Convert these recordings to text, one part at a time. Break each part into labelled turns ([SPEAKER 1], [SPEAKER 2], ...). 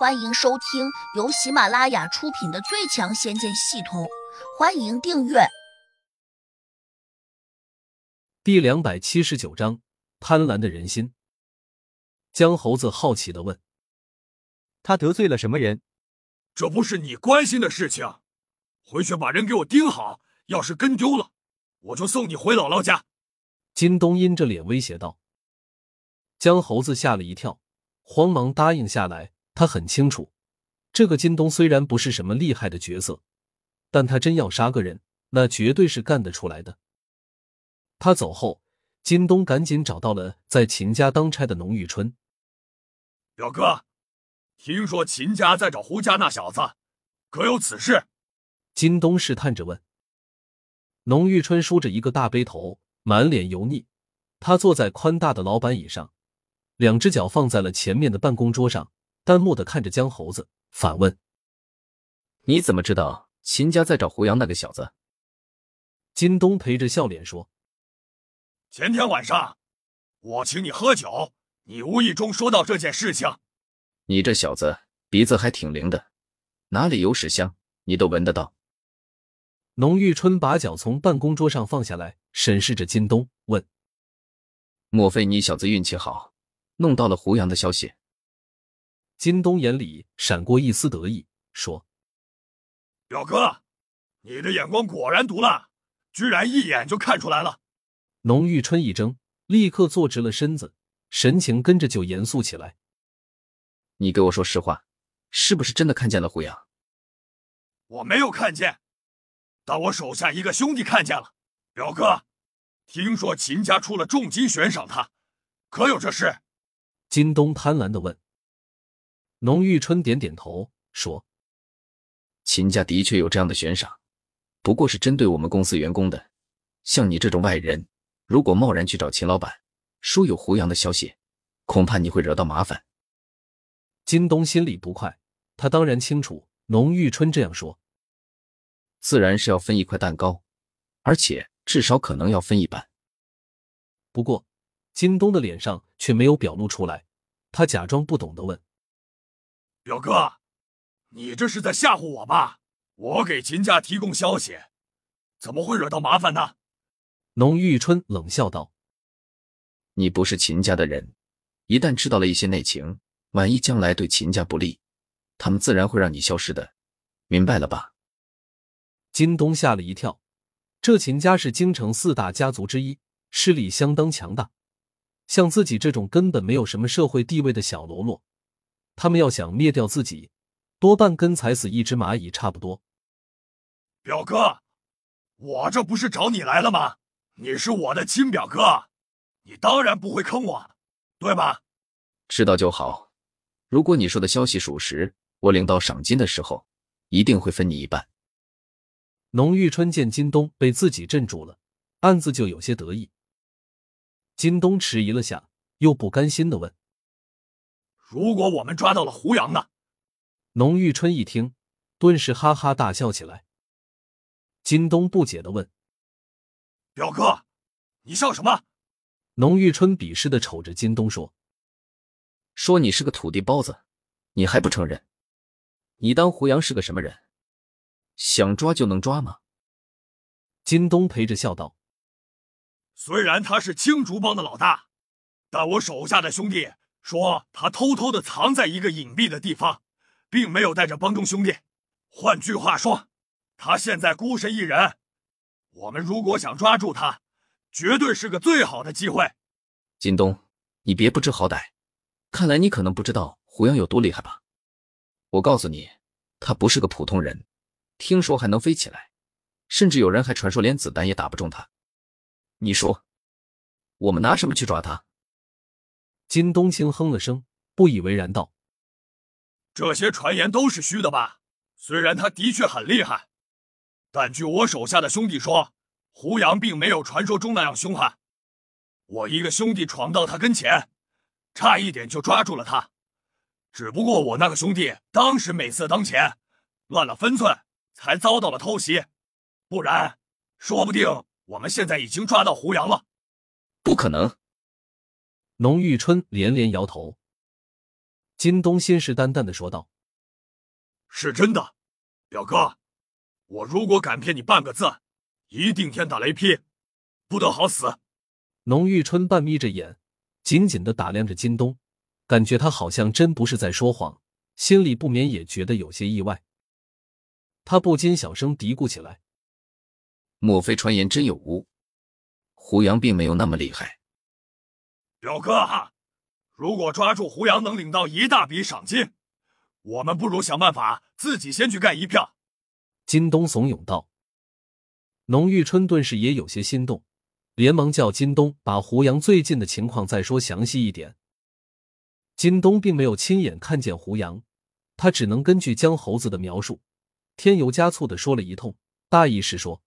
[SPEAKER 1] 欢迎收听由喜马拉雅出品的《最强仙剑系统》，欢迎订阅。
[SPEAKER 2] 第两百七十九章：贪婪的人心。江猴子好奇的问：“
[SPEAKER 3] 他得罪了什么人？
[SPEAKER 4] 这不是你关心的事情。回去把人给我盯好，要是跟丢了，我就送你回姥姥家。”
[SPEAKER 2] 金东阴着脸威胁道。江猴子吓了一跳，慌忙答应下来。他很清楚，这个金东虽然不是什么厉害的角色，但他真要杀个人，那绝对是干得出来的。他走后，金东赶紧找到了在秦家当差的农玉春。
[SPEAKER 4] 表哥，听说秦家在找胡家那小子，可有此事？
[SPEAKER 2] 金东试探着问。农玉春梳着一个大背头，满脸油腻。他坐在宽大的老板椅上，两只脚放在了前面的办公桌上。淡漠的看着江猴子，反问：“
[SPEAKER 5] 你怎么知道秦家在找胡杨那个小子？”
[SPEAKER 2] 金东陪着笑脸说：“
[SPEAKER 4] 前天晚上，我请你喝酒，你无意中说到这件事情。
[SPEAKER 5] 你这小子鼻子还挺灵的，哪里有屎香你都闻得到。”
[SPEAKER 2] 农玉春把脚从办公桌上放下来，审视着金东，问：“
[SPEAKER 5] 莫非你小子运气好，弄到了胡杨的消息？”
[SPEAKER 2] 金东眼里闪过一丝得意，说：“
[SPEAKER 4] 表哥，你的眼光果然毒辣，居然一眼就看出来了。”
[SPEAKER 2] 农玉春一怔，立刻坐直了身子，神情跟着就严肃起来。
[SPEAKER 5] “你给我说实话，是不是真的看见了胡杨？”“
[SPEAKER 4] 我没有看见，但我手下一个兄弟看见了。”“表哥，听说秦家出了重金悬赏他，可有这事？”
[SPEAKER 2] 金东贪婪的问。农玉春点点头，说：“
[SPEAKER 5] 秦家的确有这样的悬赏，不过是针对我们公司员工的。像你这种外人，如果贸然去找秦老板说有胡杨的消息，恐怕你会惹到麻烦。”
[SPEAKER 2] 金东心里不快，他当然清楚农玉春这样说，
[SPEAKER 5] 自然是要分一块蛋糕，而且至少可能要分一半。
[SPEAKER 2] 不过，金东的脸上却没有表露出来，他假装不懂的问。
[SPEAKER 4] 表哥，你这是在吓唬我吧？我给秦家提供消息，怎么会惹到麻烦呢？
[SPEAKER 2] 农玉春冷笑道：“
[SPEAKER 5] 你不是秦家的人，一旦知道了一些内情，万一将来对秦家不利，他们自然会让你消失的，明白了吧？”
[SPEAKER 2] 金东吓了一跳，这秦家是京城四大家族之一，势力相当强大，像自己这种根本没有什么社会地位的小喽啰。他们要想灭掉自己，多半跟踩死一只蚂蚁差不多。
[SPEAKER 4] 表哥，我这不是找你来了吗？你是我的亲表哥，你当然不会坑我，对吧？
[SPEAKER 5] 知道就好。如果你说的消息属实，我领到赏金的时候，一定会分你一半。
[SPEAKER 2] 农玉春见金东被自己镇住了，暗自就有些得意。金东迟疑了下，又不甘心的问。
[SPEAKER 4] 如果我们抓到了胡杨呢？
[SPEAKER 2] 农玉春一听，顿时哈哈大笑起来。金东不解的问：“
[SPEAKER 4] 表哥，你笑什么？”
[SPEAKER 2] 农玉春鄙视的瞅着金东说：“
[SPEAKER 5] 说你是个土地包子，你还不承认？你当胡杨是个什么人？想抓就能抓吗？”
[SPEAKER 2] 金东陪着笑道：“
[SPEAKER 4] 虽然他是青竹帮的老大，但我手下的兄弟……”说他偷偷的藏在一个隐蔽的地方，并没有带着帮中兄弟。换句话说，他现在孤身一人。我们如果想抓住他，绝对是个最好的机会。
[SPEAKER 5] 金东，你别不知好歹。看来你可能不知道胡杨有多厉害吧？我告诉你，他不是个普通人。听说还能飞起来，甚至有人还传说连子弹也打不中他。你说，我们拿什么去抓他？
[SPEAKER 2] 金冬青哼了声，不以为然道：“
[SPEAKER 4] 这些传言都是虚的吧？虽然他的确很厉害，但据我手下的兄弟说，胡杨并没有传说中那样凶悍。我一个兄弟闯到他跟前，差一点就抓住了他。只不过我那个兄弟当时美色当前，乱了分寸，才遭到了偷袭。不然，说不定我们现在已经抓到胡杨了。
[SPEAKER 5] 不可能。”
[SPEAKER 2] 农玉春连连摇头。金东信誓旦旦的说道：“
[SPEAKER 4] 是真的，表哥，我如果敢骗你半个字，一定天打雷劈，不得好死。”
[SPEAKER 2] 农玉春半眯着眼，紧紧的打量着金东，感觉他好像真不是在说谎，心里不免也觉得有些意外。他不禁小声嘀咕起来：“
[SPEAKER 5] 莫非传言真有误？胡杨并没有那么厉害。”
[SPEAKER 4] 表哥，如果抓住胡杨能领到一大笔赏金，我们不如想办法自己先去干一票。
[SPEAKER 2] 金东怂恿道。农玉春顿时也有些心动，连忙叫金东把胡杨最近的情况再说详细一点。金东并没有亲眼看见胡杨，他只能根据江猴子的描述。添油加醋的说了一通，大意是说，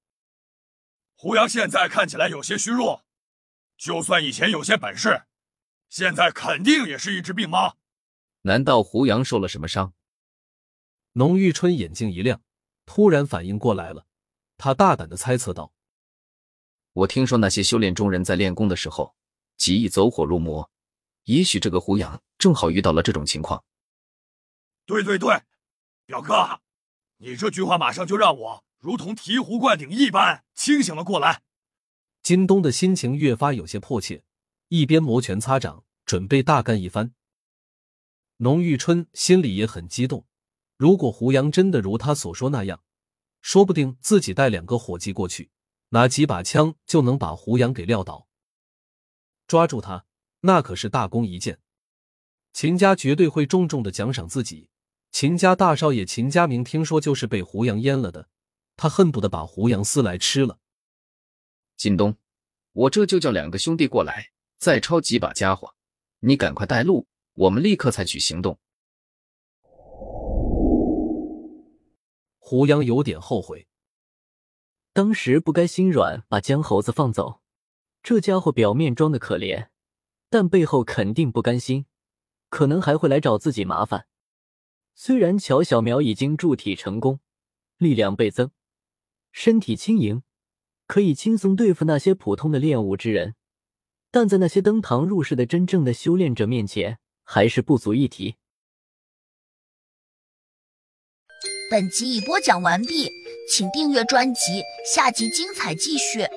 [SPEAKER 4] 胡杨现在看起来有些虚弱，就算以前有些本事，现在肯定也是一只病猫。
[SPEAKER 5] 难道胡杨受了什么伤？
[SPEAKER 2] 农玉春眼睛一亮，突然反应过来了，他大胆的猜测道：“
[SPEAKER 5] 我听说那些修炼中人在练功的时候极易走火入魔，也许这个胡杨正好遇到了这种情况。”
[SPEAKER 4] 对对对，表哥。你这句话马上就让我如同醍醐灌顶一般清醒了过来。
[SPEAKER 2] 金东的心情越发有些迫切，一边摩拳擦掌，准备大干一番。农玉春心里也很激动，如果胡杨真的如他所说那样，说不定自己带两个伙计过去，拿几把枪就能把胡杨给撂倒。抓住他，那可是大功一件，秦家绝对会重重的奖赏自己。秦家大少爷秦家明听说就是被胡杨阉了的，他恨不得把胡杨撕来吃了。
[SPEAKER 5] 靳东，我这就叫两个兄弟过来，再抄几把家伙，你赶快带路，我们立刻采取行动。
[SPEAKER 2] 胡杨有点后悔，
[SPEAKER 6] 当时不该心软把江猴子放走。这家伙表面装的可怜，但背后肯定不甘心，可能还会来找自己麻烦。虽然乔小苗已经铸体成功，力量倍增，身体轻盈，可以轻松对付那些普通的练武之人，但在那些登堂入室的真正的修炼者面前，还是不足一提。
[SPEAKER 1] 本集已播讲完毕，请订阅专辑，下集精彩继续。